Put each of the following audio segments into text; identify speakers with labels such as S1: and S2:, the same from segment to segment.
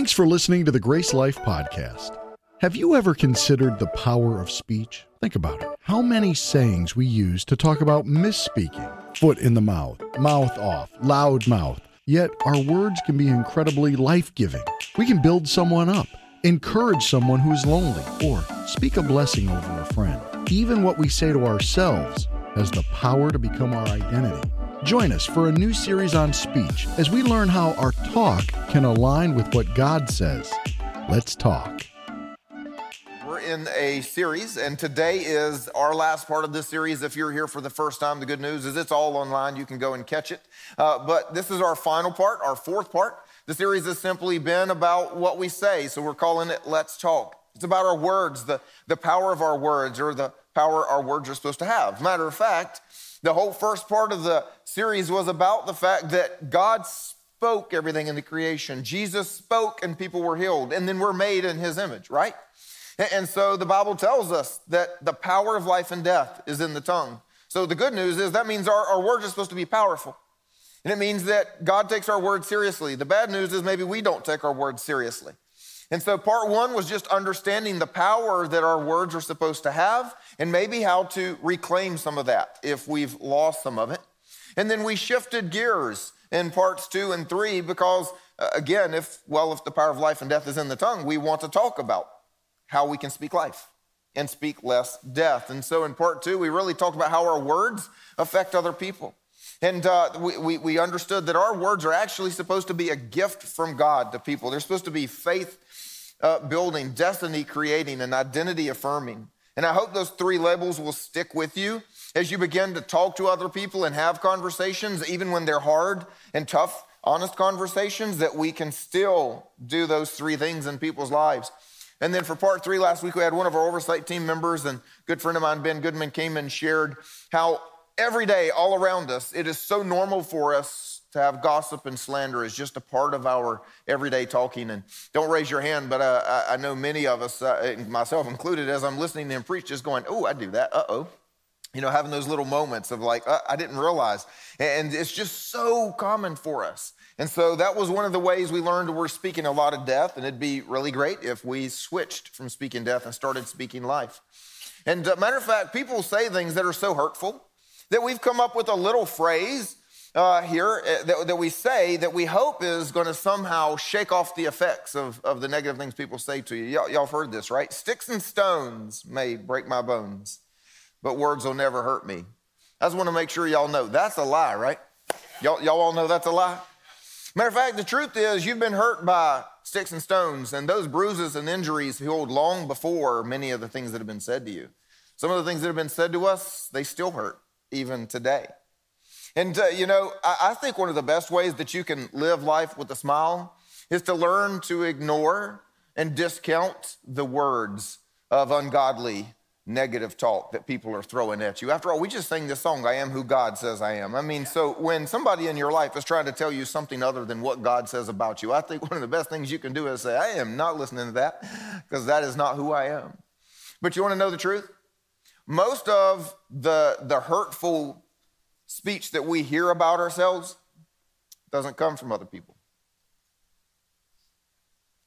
S1: Thanks for listening to the Grace Life Podcast. Have you ever considered the power of speech? Think about it. How many sayings we use to talk about misspeaking? Foot in the mouth, mouth off, loud mouth. Yet our words can be incredibly life giving. We can build someone up, encourage someone who is lonely, or speak a blessing over a friend. Even what we say to ourselves has the power to become our identity. Join us for a new series on speech as we learn how our talk can align with what God says. Let's talk.
S2: We're in a series, and today is our last part of this series. If you're here for the first time, the good news is it's all online. You can go and catch it. Uh, but this is our final part, our fourth part. The series has simply been about what we say, so we're calling it Let's Talk. It's about our words, the, the power of our words, or the power our words are supposed to have. Matter of fact, the whole first part of the series was about the fact that God spoke everything in the creation. Jesus spoke and people were healed, and then we're made in his image, right? And so the Bible tells us that the power of life and death is in the tongue. So the good news is that means our, our words are supposed to be powerful. And it means that God takes our words seriously. The bad news is maybe we don't take our words seriously. And so part one was just understanding the power that our words are supposed to have and maybe how to reclaim some of that if we've lost some of it. And then we shifted gears in parts two and three because, uh, again, if, well, if the power of life and death is in the tongue, we want to talk about how we can speak life and speak less death. And so in part two, we really talked about how our words affect other people. And uh, we, we, we understood that our words are actually supposed to be a gift from God to people. They're supposed to be faith uh, building, destiny creating, and identity affirming. And I hope those three labels will stick with you as you begin to talk to other people and have conversations, even when they're hard and tough, honest conversations, that we can still do those three things in people's lives. And then for part three, last week we had one of our oversight team members and good friend of mine, Ben Goodman, came and shared how every day, all around us, it is so normal for us to have gossip and slander is just a part of our everyday talking. And don't raise your hand, but uh, I, know many of us, uh, myself included, as I'm listening to him preach, just going, oh, I do that. Uh oh. You know, having those little moments of like, uh, I didn't realize. And it's just so common for us. And so that was one of the ways we learned we're speaking a lot of death. And it'd be really great if we switched from speaking death and started speaking life. And uh, matter of fact, people say things that are so hurtful that we've come up with a little phrase uh, here uh, that, that, we say that we hope is going to somehow shake off the effects of, of the negative things people say to you. Y'all, y'all have heard this, right? Sticks and stones may break my bones, but words will never hurt me. I just want to make sure y'all know that's a lie, right? Y'all, y'all all know that's a lie? Matter of fact, the truth is you've been hurt by sticks and stones, and those bruises and injuries healed long before many of the things that have been said to you. Some of the things that have been said to us, they still hurt even today. And, uh, you know, I, I think one of the best ways that you can live life with a smile is to learn to ignore and discount the words of ungodly negative talk that people are throwing at you. After all, we just sang this song, I am who God says I am. I mean, so when somebody in your life is trying to tell you something other than what God says about you, I think one of the best things you can do is say, I am not listening to that because that is not who I am. But you want to know the truth? Most of the, the hurtful speech that we hear about ourselves doesn't come from other people.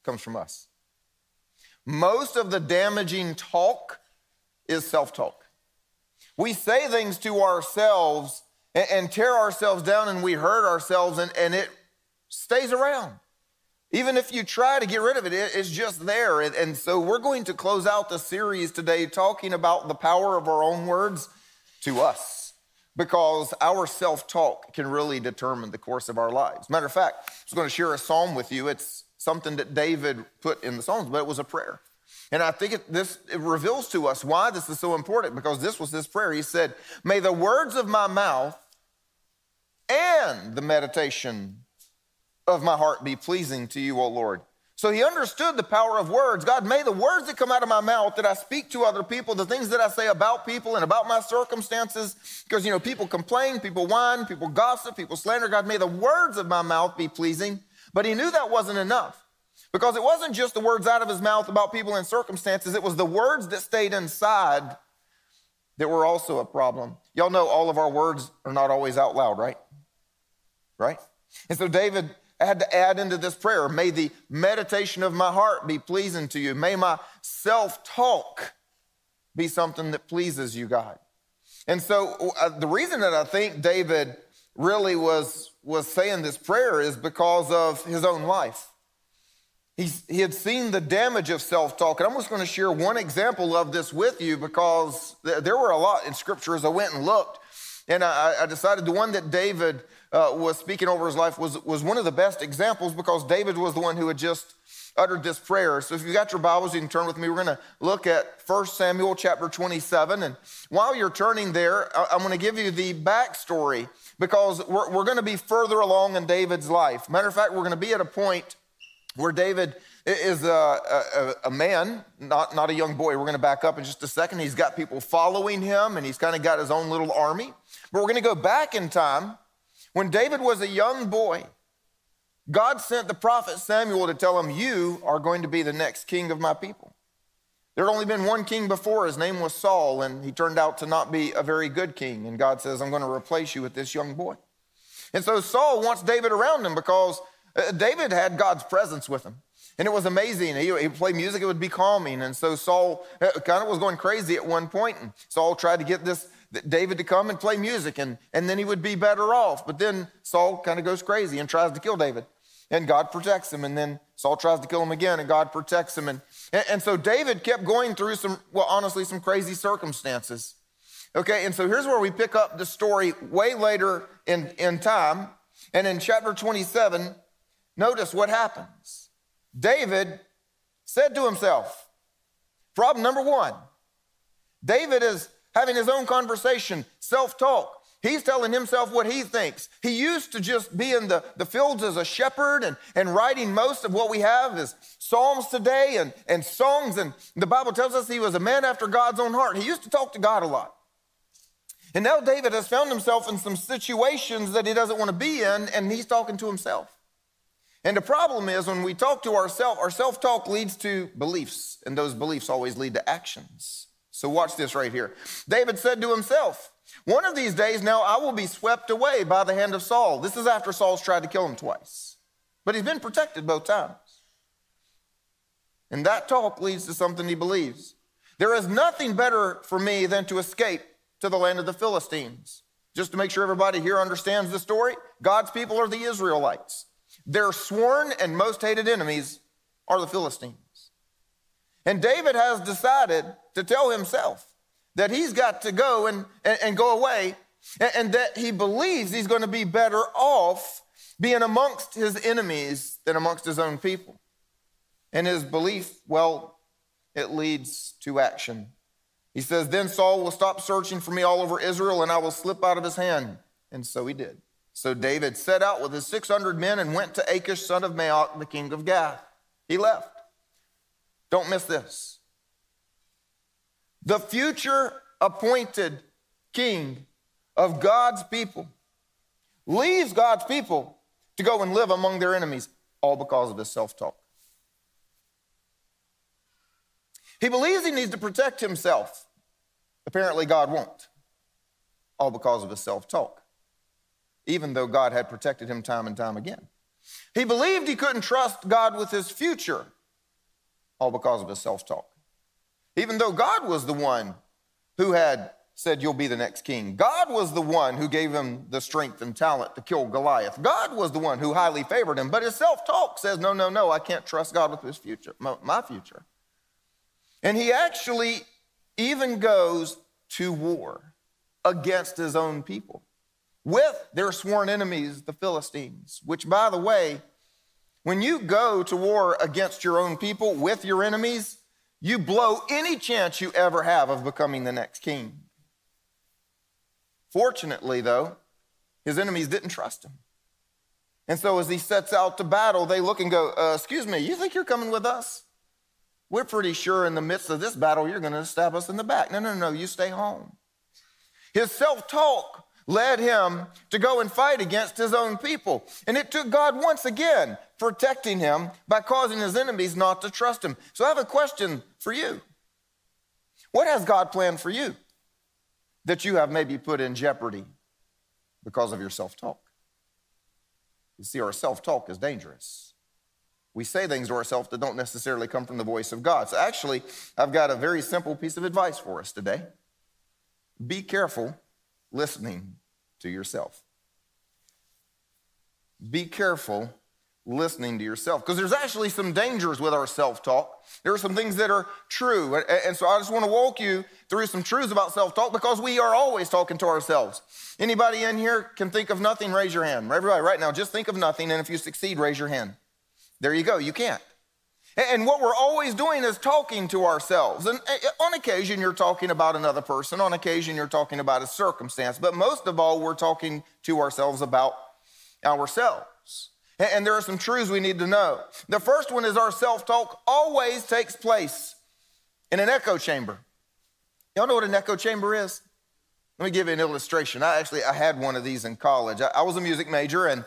S2: It comes from us. Most of the damaging talk is self-talk. We say things to ourselves and, and, tear ourselves down and we hurt ourselves and, and it stays around. Even if you try to get rid of it, it it's just there. And so we're going to close out the series today talking about the power of our own words to us because our self talk can really determine the course of our lives. Matter of fact, I was going to share a psalm with you. It's something that David put in the Psalms, but it was a prayer. And I think it, this it reveals to us why this is so important because this was his prayer. He said, May the words of my mouth and the meditation of my heart be pleasing to you, O Lord. So he understood the power of words. God, may the words that come out of my mouth that I speak to other people, the things that I say about people and about my circumstances, because, you know, people complain, people whine, people gossip, people slander. God, may the words of my mouth be pleasing. But he knew that wasn't enough because it wasn't just the words out of his mouth about people and circumstances, it was the words that stayed inside that were also a problem. Y'all know all of our words are not always out loud, right? Right? And so David had to add into this prayer May the meditation of my heart be pleasing to you. May my self talk be something that pleases you, God. And so uh, the reason that I think David really was, was saying this prayer is because of his own life. He's, he had seen the damage of self talk. And I'm just going to share one example of this with you because there were a lot in scripture as I went and looked. And I, I decided the one that David uh, was speaking over his life was, was one of the best examples because David was the one who had just uttered this prayer. So if you got your Bibles, you can turn with me. We're going to look at 1 Samuel chapter 27. And while you're turning there, I'm going to give you the backstory because we're, we're going to be further along in David's life. Matter of fact, we're going to be at a point where David is a, a, a, man, not, not a young boy. We're going to back up in just a second. He's got people following him, and he's kind of got his own little army. But we're going to go back in time when David was a young boy. God sent the prophet Samuel to tell him, You are going to be the next king of my people. There had only been one king before. His name was Saul, and he turned out to not be a very good king. And God says, I'm going to replace you with this young boy. And so Saul wants David around him because uh, David had God's presence with him. And it was amazing. He, he played music, it would be calming. And so Saul uh, kind of was going crazy at one point, And Saul tried to get this David to come and play music, and, and then he would be better off. But then Saul kind of goes crazy and tries to kill David. And God protects him. And then Saul tries to kill him again, and God protects him. And, and, and so David kept going through some, well, honestly, some crazy circumstances. Okay, and so here's where we pick up the story way later in, in time. And in chapter 27, Notice what happens. David said to himself, problem number one, David is having his own conversation, self talk. He's telling himself what he thinks. He used to just be in the, the fields as a shepherd and, and writing most of what we have is Psalms today and, and songs. And the Bible tells us he was a man after God's own heart. He used to talk to God a lot. And now David has found himself in some situations that he doesn't want to be in, and he's talking to himself. And the problem is when we talk to ourselves, our self talk leads to beliefs, and those beliefs always lead to actions. So watch this right here. David said to himself, One of these days now I will be swept away by the hand of Saul. This is after Saul's tried to kill him twice, but he's been protected both times. And that talk leads to something he believes. There is nothing better for me than to escape to the land of the Philistines. Just to make sure everybody here understands the story, God's people are the Israelites. Their sworn and most hated enemies are the Philistines. And David has decided to tell himself that he's got to go and, and, and go away, and, and that he believes he's going to be better off being amongst his enemies than amongst his own people. And his belief, well, it leads to action. He says, Then Saul will stop searching for me all over Israel, and I will slip out of his hand. And so he did. So David set out with his 600 men and went to Achish, son of Maoch, the king of Gath. He left. Don't miss this. The future appointed king of God's people leaves God's people to go and live among their enemies, all because of his self talk. He believes he needs to protect himself. Apparently, God won't, all because of his self talk even though God had protected him time and time again. He believed he couldn't trust God with his future, all because of his self talk. Even though God was the one who had said, You'll be the next king. God was the one who gave him the strength and talent to kill Goliath. God was the one who highly favored him. But his self talk says, No, no, no, I can't trust God with his future, my future. And he actually even goes to war against his own people with their sworn enemies, the Philistines, which, by the way, when you go to war against your own people with your enemies, you blow any chance you ever have of becoming the next king. Fortunately, though, his enemies didn't trust him. And so as he sets out to battle, they look and go, uh, Excuse me, you think you're coming with us? We're pretty sure in the midst of this battle, you're going to stab us in the back. No, no, no, you stay home. His self talk led him to go and fight against his own people. And it took God once again protecting him by causing his enemies not to trust him. So I have a question for you. What has God planned for you that you have maybe put in jeopardy because of your self talk? You see, our self talk is dangerous. We say things to ourselves that don't necessarily come from the voice of God. So, actually, I've got a very simple piece of advice for us today. Be careful listening to yourself. Be careful listening to yourself because there's actually some dangers with our self-talk there are some things that are true and so i just want to walk you through some truths about self-talk because we are always talking to ourselves anybody in here can think of nothing raise your hand everybody right now just think of nothing and if you succeed raise your hand there you go you can't and what we're always doing is talking to ourselves. And on occasion, you're talking about another person. On occasion, you're talking about a circumstance. But most of all, we're talking to ourselves about ourselves. And there are some truths we need to know. The first one is our self talk always takes place in an echo chamber. Y'all know what an echo chamber is? Let me give you an illustration. I actually I had one of these in college. I, I was a music major, and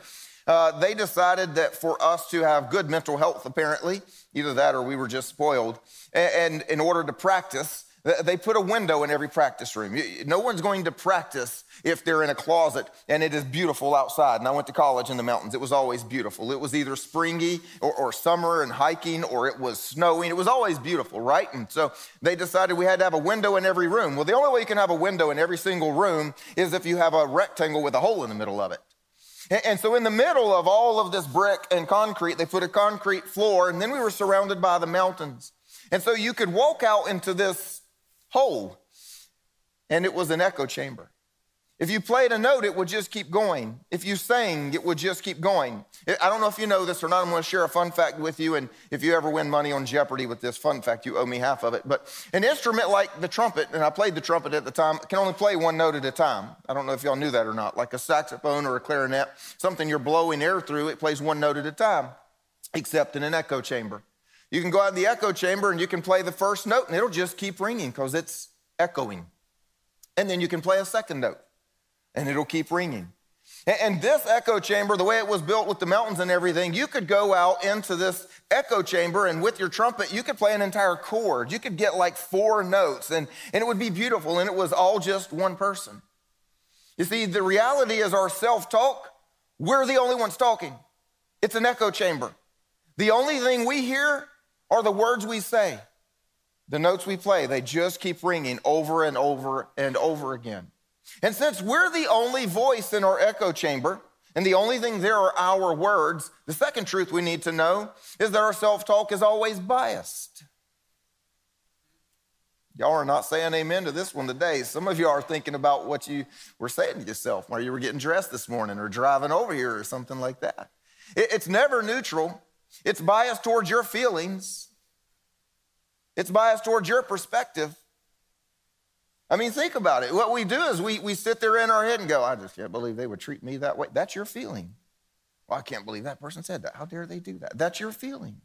S2: uh, they decided that for us to have good mental health, apparently, either that or we were just spoiled, and, and in order to practice, they put a window in every practice room. No one's going to practice if they're in a closet and it is beautiful outside. And I went to college in the mountains. It was always beautiful. It was either springy or, or, summer and hiking or it was snowing. It was always beautiful, right? And so they decided we had to have a window in every room. Well, the only way you can have a window in every single room is if you have a rectangle with a hole in the middle of it. And so, in the middle of all of this brick and concrete, they put a concrete floor, and then we were surrounded by the mountains. And so, you could walk out into this hole, and it was an echo chamber. If you played a note, it would just keep going. If you sang, it would just keep going. I don't know if you know this or not. I'm going to share a fun fact with you. And if you ever win money on Jeopardy with this fun fact, you owe me half of it. But an instrument like the trumpet, and I played the trumpet at the time, can only play one note at a time. I don't know if y'all knew that or not. Like a saxophone or a clarinet, something you're blowing air through, it plays one note at a time, except in an echo chamber. You can go out in the echo chamber and you can play the first note, and it'll just keep ringing because it's echoing. And then you can play a second note and it'll keep ringing. And this echo chamber, the way it was built with the mountains and everything, you could go out into this echo chamber and with your trumpet, you could play an entire chord. You could get like four notes and, and it would be beautiful and it was all just one person. You see, the reality is our self talk, we're the only ones talking. It's an echo chamber. The only thing we hear are the words we say. The notes we play, they just keep ringing over and over and over again. And since we're the only voice in our echo chamber, and the only thing there are our words, the second truth we need to know is that our self talk is always biased. Y'all are not saying amen to this one today. Some of you are thinking about what you were saying to yourself while you were getting dressed this morning or driving over here or something like that. It's never neutral, it's biased towards your feelings, it's biased towards your perspective. I mean, think about it. What we do is we, we sit there in our head and go, I just can't believe they would treat me that way. That's your feeling. Well, I can't believe that person said that. How dare they do that? That's your feeling.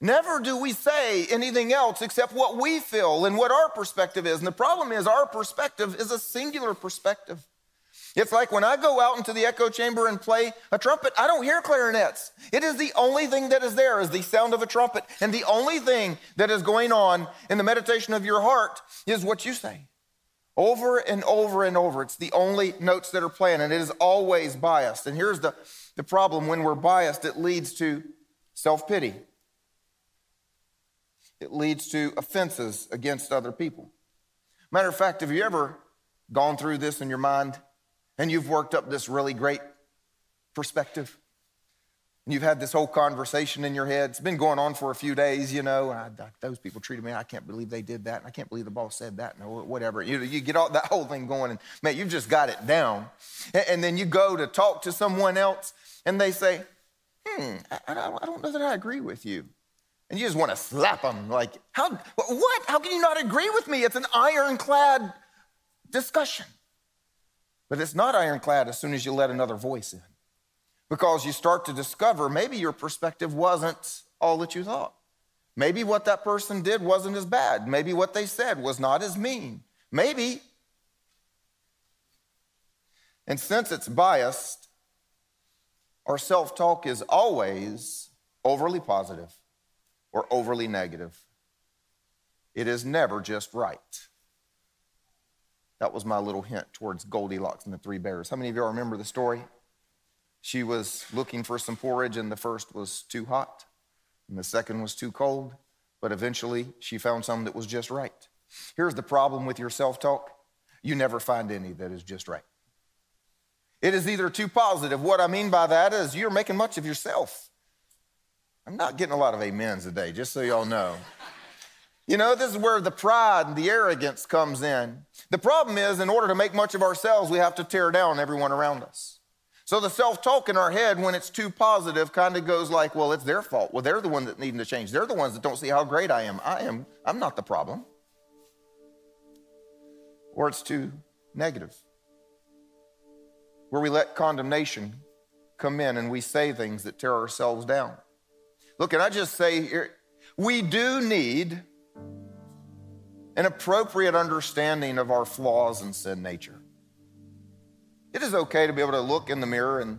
S2: Never do we say anything else except what we feel and what our perspective is. And the problem is, our perspective is a singular perspective. It's like when I go out into the echo chamber and play a trumpet, I don't hear clarinets. It is the only thing that is there is the sound of a trumpet. And the only thing that is going on in the meditation of your heart is what you say. Over and over and over. It's the only notes that are playing, and it is always biased. And here's the, the problem when we're biased, it leads to self pity, it leads to offenses against other people. Matter of fact, have you ever gone through this in your mind? And you've worked up this really great perspective. And you've had this whole conversation in your head. It's been going on for a few days, you know. I, I, those people treated me. I can't believe they did that. And I can't believe the boss said that. No, whatever. You, you get all that whole thing going, and man, you've just got it down. And, and then you go to talk to someone else, and they say, "Hmm, I, I don't know that I agree with you." And you just want to slap them, like, "How? What? How can you not agree with me? It's an ironclad discussion." But it's not ironclad as soon as you let another voice in. Because you start to discover maybe your perspective wasn't all that you thought. Maybe what that person did wasn't as bad. Maybe what they said was not as mean. Maybe. And since it's biased, our self talk is always overly positive or overly negative. It is never just right. That was my little hint towards Goldilocks and the Three Bears. How many of y'all remember the story? She was looking for some porridge, and the first was too hot, and the second was too cold, but eventually she found some that was just right. Here's the problem with your self talk you never find any that is just right. It is either too positive. What I mean by that is you're making much of yourself. I'm not getting a lot of amens today, just so y'all know. You know, this is where the pride and the arrogance comes in. The problem is, in order to make much of ourselves, we have to tear down everyone around us. So the self talk in our head, when it's too positive, kind of goes like, well, it's their fault. Well, they're the ones that need to change. They're the ones that don't see how great I am. I am, I'm not the problem. Or it's too negative, where we let condemnation come in and we say things that tear ourselves down. Look, and I just say here, we do need an appropriate understanding of our flaws and sin nature. It is okay to be able to look in the mirror and,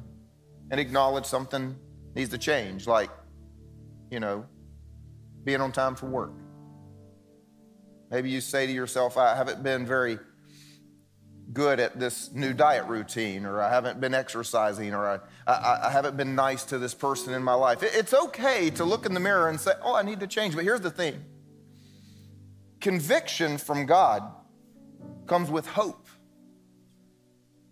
S2: and acknowledge something needs to change, like, you know, being on time for work. Maybe you say to yourself, I haven't been very good at this new diet routine, or I haven't been exercising, or I, I, I, haven't been nice to this person in my life. It's okay to look in the mirror and say, Oh, I need to change. But here's the thing Conviction from God comes with hope.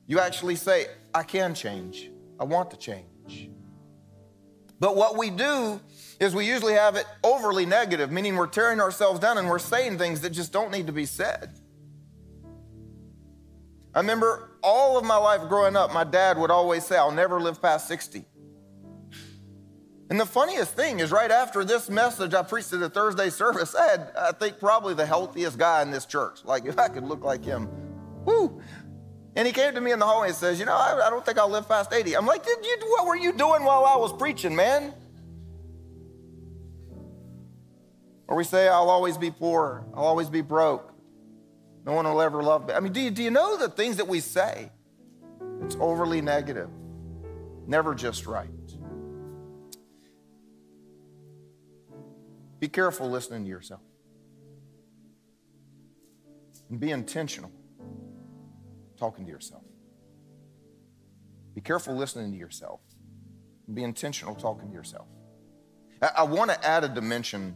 S2: You actually say, I can change. I want to change. But what we do is we usually have it overly negative, meaning we're tearing ourselves down and we're saying things that just don't need to be said. I remember all of my life growing up, my dad would always say, I'll never live past 60. And the funniest thing is, right after this message I preached at a Thursday service, I had, I think, probably the healthiest guy in this church. Like, if I could look like him, whoo. And he came to me in the hallway and says, You know, I, I don't think I'll live past 80. I'm like, Did you, What were you doing while I was preaching, man? Or we say, I'll always be poor, I'll always be broke. No one will ever love me. I mean, do you, do you know the things that we say? It's overly negative, never just right. Be careful listening to yourself. And be intentional talking to yourself. Be careful listening to yourself. And be intentional talking to yourself. I, I want to add a dimension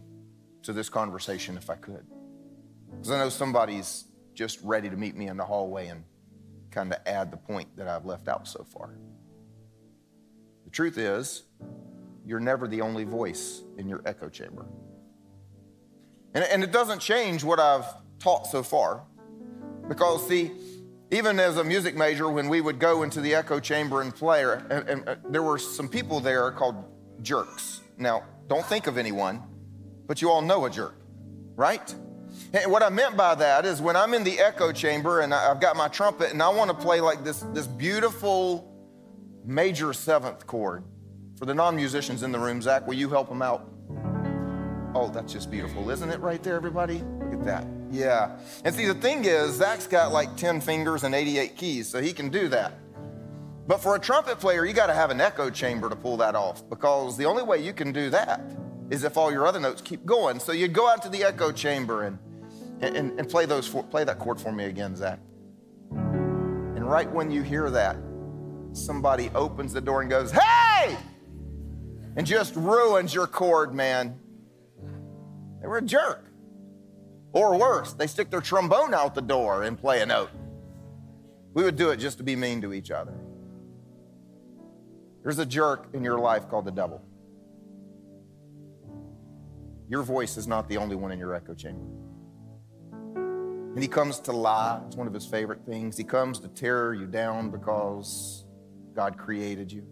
S2: to this conversation if I could. Because I know somebody's just ready to meet me in the hallway and kind of add the point that I've left out so far. The truth is, you're never the only voice in your echo chamber. And, and it doesn't change what I've taught so far. Because, see, even as a music major, when we would go into the echo chamber and play, and, and, uh, there were some people there called jerks. Now, don't think of anyone, but you all know a jerk, right? And what I meant by that is when I'm in the echo chamber and I've got my trumpet and I want to play like this, this beautiful major seventh chord. For the non musicians in the room, Zach, will you help them out? Oh, that's just beautiful, isn't it, right there, everybody? Look at that. Yeah. And see, the thing is, Zach's got like 10 fingers and 88 keys, so he can do that. But for a trumpet player, you got to have an echo chamber to pull that off because the only way you can do that is if all your other notes keep going. So you'd go out to the echo chamber and, and, and play, those for, play that chord for me again, Zach. And right when you hear that, somebody opens the door and goes, Hey! And just ruins your chord, man. They were a jerk. Or worse, they stick their trombone out the door and play a note. We would do it just to be mean to each other. There's a jerk in your life called the devil. Your voice is not the only one in your echo chamber. And he comes to lie. It's one of his favorite things. He comes to tear you down because God created you.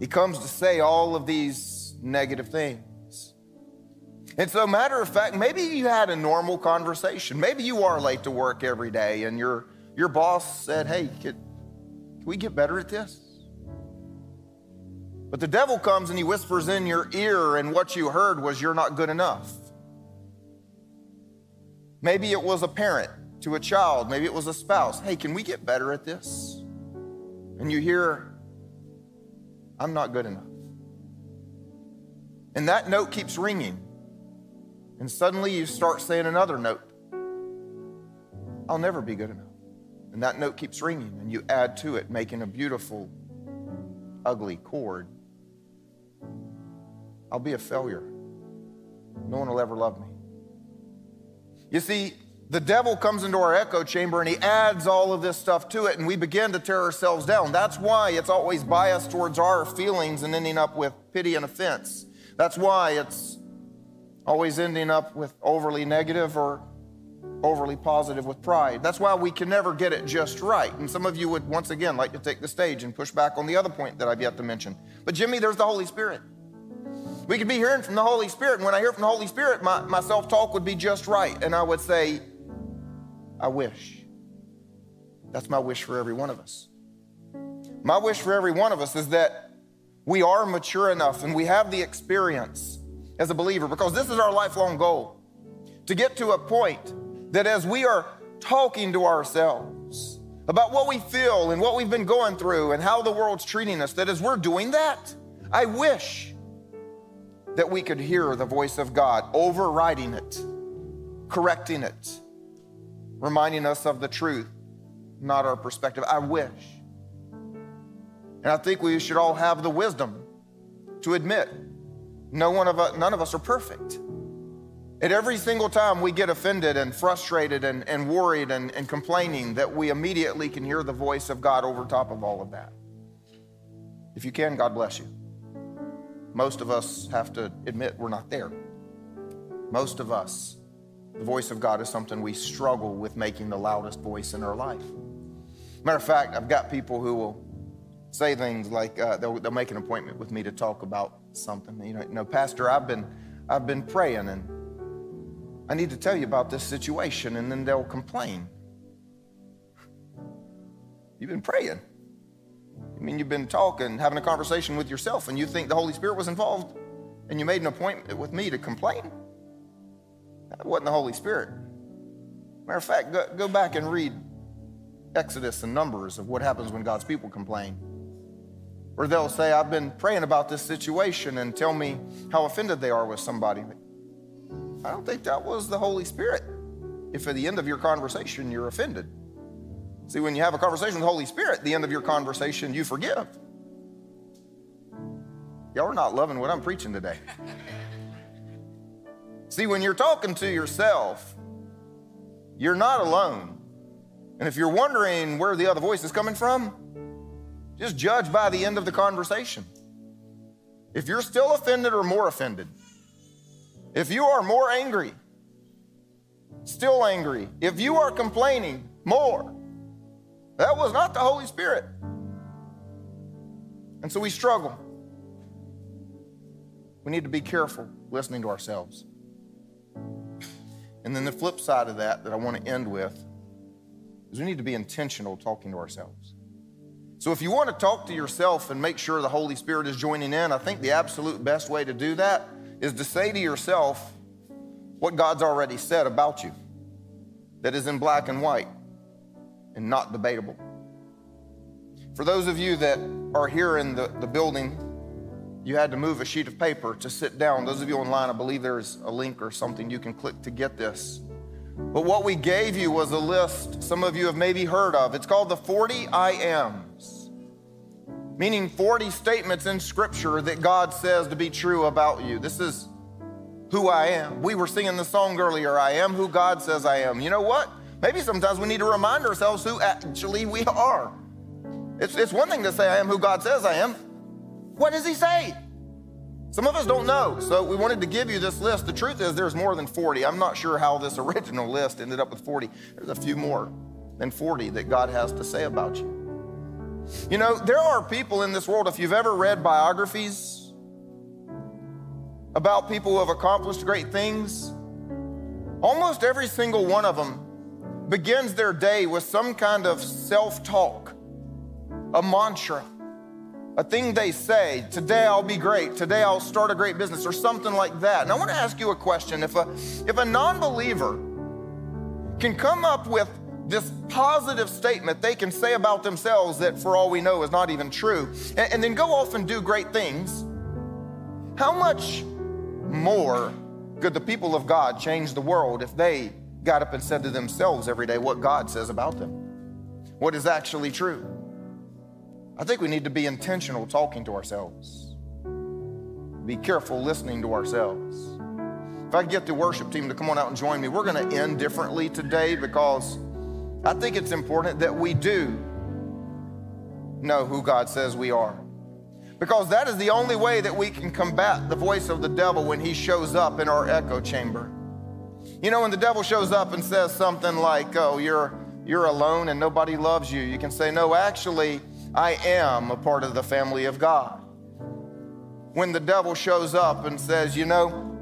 S2: He comes to say all of these negative things. And so, matter of fact, maybe you had a normal conversation. Maybe you are late to work every day and your, your boss said, Hey, can, can we get better at this? But the devil comes and he whispers in your ear, and what you heard was, You're not good enough. Maybe it was a parent to a child, maybe it was a spouse. Hey, can we get better at this? And you hear, I'm not good enough. And that note keeps ringing. And suddenly you start saying another note. I'll never be good enough. And that note keeps ringing, and you add to it, making a beautiful ugly chord. I'll be a failure. No one will ever love me. You see, the devil comes into our echo chamber and he adds all of this stuff to it, and we begin to tear ourselves down. That's why it's always biased towards our feelings and ending up with pity and offense. That's why it's always ending up with overly negative or overly positive with pride. That's why we can never get it just right. And some of you would once again like to take the stage and push back on the other point that I've yet to mention. But Jimmy, there's the Holy Spirit. We could be hearing from the Holy Spirit, and when I hear from the Holy Spirit, my, my self talk would be just right. And I would say, I wish. That's my wish for every one of us. My wish for every one of us is that we are mature enough and we have the experience as a believer because this is our lifelong goal to get to a point that as we are talking to ourselves about what we feel and what we've been going through and how the world's treating us, that as we're doing that, I wish that we could hear the voice of God overriding it, correcting it, reminding us of the truth, not our perspective. I wish. And I think we should all have the wisdom to admit no one of us, none of us are perfect. At every single time we get offended and frustrated and, and worried and, and complaining, that we immediately can hear the voice of God over top of all of that. If you can, God bless you. Most of us have to admit we're not there. Most of us the voice of God is something we struggle with making the loudest voice in our life. Matter of fact, I've got people who will say things like uh, they'll, they'll, make an appointment with me to talk about something. You know, Pastor, I've been I've been praying and I need to tell you about this situation, and then they'll complain. You've been praying. I mean, you've been talking, having a conversation with yourself, and you think the Holy Spirit was involved, and you made an appointment with me to complain? That wasn't the Holy Spirit. Matter of fact, go, go back and read Exodus and Numbers of what happens when God's people complain. Or they'll say, I've been praying about this situation and tell me how offended they are with somebody. I don't think that was the Holy Spirit. If at the end of your conversation you're offended. See, when you have a conversation with the Holy Spirit, the end of your conversation, you forgive. Y'all are not loving what I'm preaching today. See, when you're talking to yourself, you're not alone. And if you're wondering where the other voice is coming from, just judge by the end of the conversation. If you're still offended or more offended, if you are more angry, still angry, if you are complaining more, that was not the Holy Spirit. And so we struggle. We need to be careful listening to ourselves. And then the flip side of that, that I want to end with, is we need to be intentional talking to ourselves. So if you want to talk to yourself and make sure the Holy Spirit is joining in, I think the absolute best way to do that is to say to yourself what God's already said about you that is in black and white and not debatable. For those of you that are here in the, the building you had to move a sheet of paper to sit down. Those of you online, I believe there's a link or something you can click to get this. But what we gave you was a list some of you have maybe heard of. It's called the 40 I ams, meaning 40 statements in Scripture that God says to be true about you. This is who I am. We were singing the song earlier I am who God says I am. You know what? Maybe sometimes we need to remind ourselves who actually we are. It's, it's one thing to say I am who God says I am. What does he say? Some of us don't know, so we wanted to give you this list. The truth is, there's more than 40. I'm not sure how this original list ended up with 40. There's a few more than 40 that God has to say about you. You know, there are people in this world, if you've ever read biographies about people who have accomplished great things, almost every single one of them begins their day with some kind of self talk, a mantra a thing they say, today I'll be great, today I'll start a great business, or something like that. And I want to ask you a question. If a, if a non believer can come up with this positive statement they can say about themselves that, for all we know, is not even true, and, and then go off and do great things, how much more could the people of God change the world if they got up and said to themselves every day what God says about them? What is actually true? I think we need to be intentional talking to ourselves. Be careful listening to ourselves. If I get the worship team to come on out and join me, we're going to end differently today because I think it's important that we do know who God says we are. Because that is the only way that we can combat the voice of the devil when he shows up in our echo chamber. You know, when the devil shows up and says something like, Oh, you're, you're alone and nobody loves you, you can say, No, actually, I am a part of the family of God. When the devil shows up and says, You know,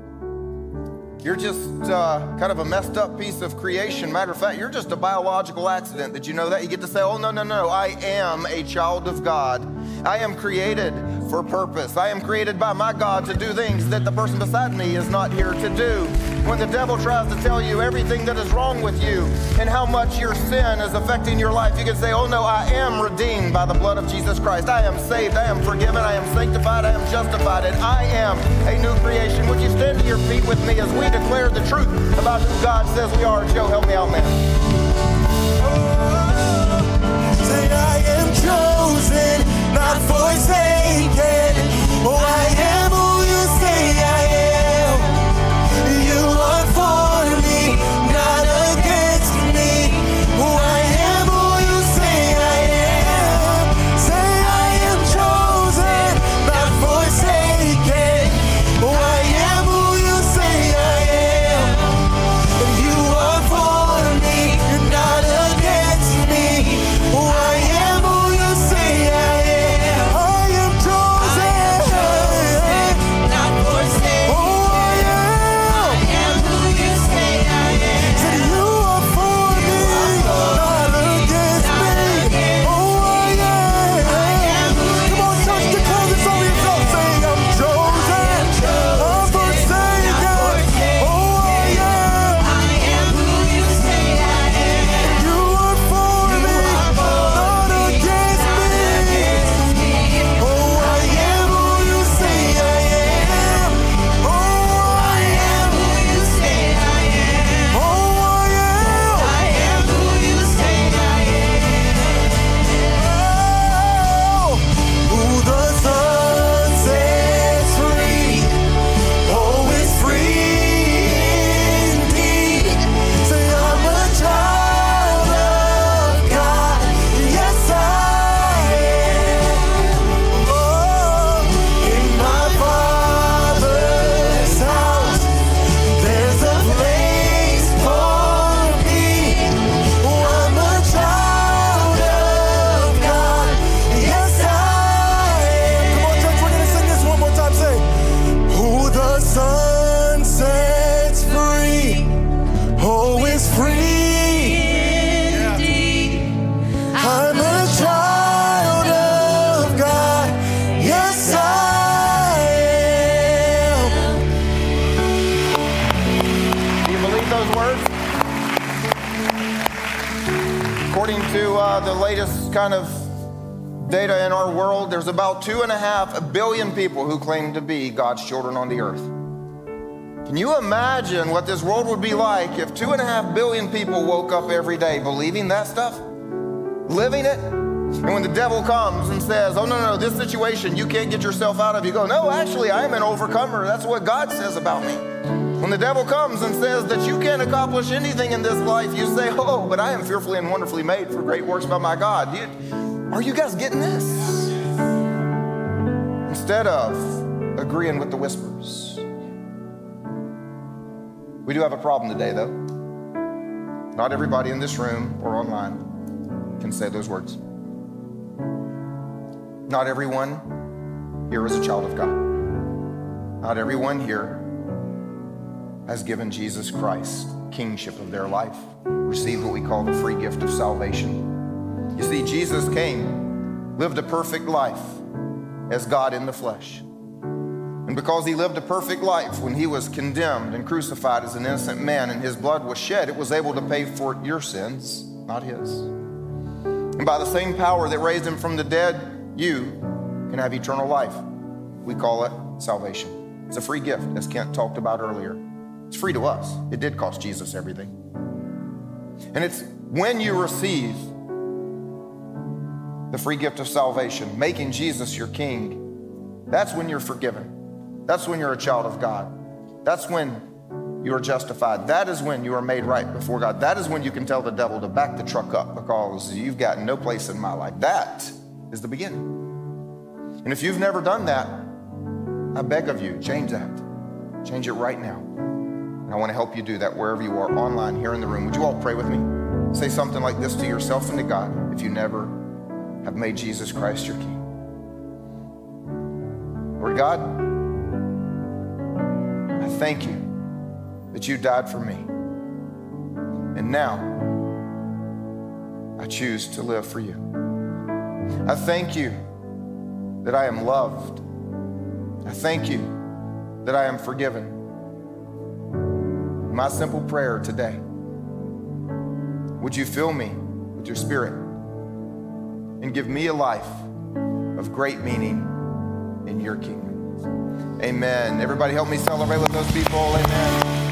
S2: you're just uh, kind of a messed up piece of creation. Matter of fact, you're just a biological accident. Did you know that? You get to say, oh, no, no, no, I am a child of God. I am created for purpose. I am created by my God to do things that the person beside me is not here to do. When the devil tries to tell you everything that is wrong with you and how much your sin is affecting your life, you can say, Oh no, I am redeemed by the blood of Jesus Christ. I am saved. I am forgiven. I am sanctified. I am justified. And I am a new creation. Would you stand to your feet with me as we declare the truth about who God says we are? Joe, help me out, man.
S3: Oh, say I am chosen, not forsaken.
S2: According to uh, the latest kind of data in our world, there's about two and a half billion people who claim to be God's children on the earth. Can you imagine what this world would be like if two and a half billion people woke up every day believing that stuff? Living it? And when the devil comes and says, Oh, no, no, this situation you can't get yourself out of, you go, No, actually, I am an overcomer. That's what God says about me. When the devil comes and says that you can't accomplish anything in this life, you say, Oh, but I am fearfully and wonderfully made for great works by my God. You- are you guys getting this? Instead of agreeing with the whispers. We do have a problem today, though. Not everybody in this room or online can say those words. Not everyone here is a child of God. Not everyone here has given Jesus Christ kingship of their life, received what we call the free gift of salvation. You see, Jesus came, lived a perfect life as God in the flesh. And because he lived a perfect life when he was condemned and crucified as an innocent man and his blood was shed, it was able to pay for your sins, not his. And by the same power that raised him from the dead, you can have eternal life. We call it salvation. It's a free gift, as Kent talked about earlier. It's free to us. It did cost Jesus everything. And it's when you receive the free gift of salvation, making Jesus your king, that's when you're forgiven. That's when you're a child of God. That's when you are justified. That is when you are made right before God. That is when you can tell the devil to back the truck up because you've got no place in my life. That is the beginning. And if you've never done that, I beg of you, change that. Change it right now. And I want to help you do that wherever you are, online, here in the room. Would you all pray with me? Say something like this to yourself and to God if you never have made Jesus Christ your King. Lord God, I thank you that you died for me. And now I choose to live for you. I thank you that I am loved. I thank you that I am forgiven. My simple prayer today would you fill me with your spirit and give me a life of great meaning in your kingdom? Amen. Everybody help me celebrate with those people. Amen.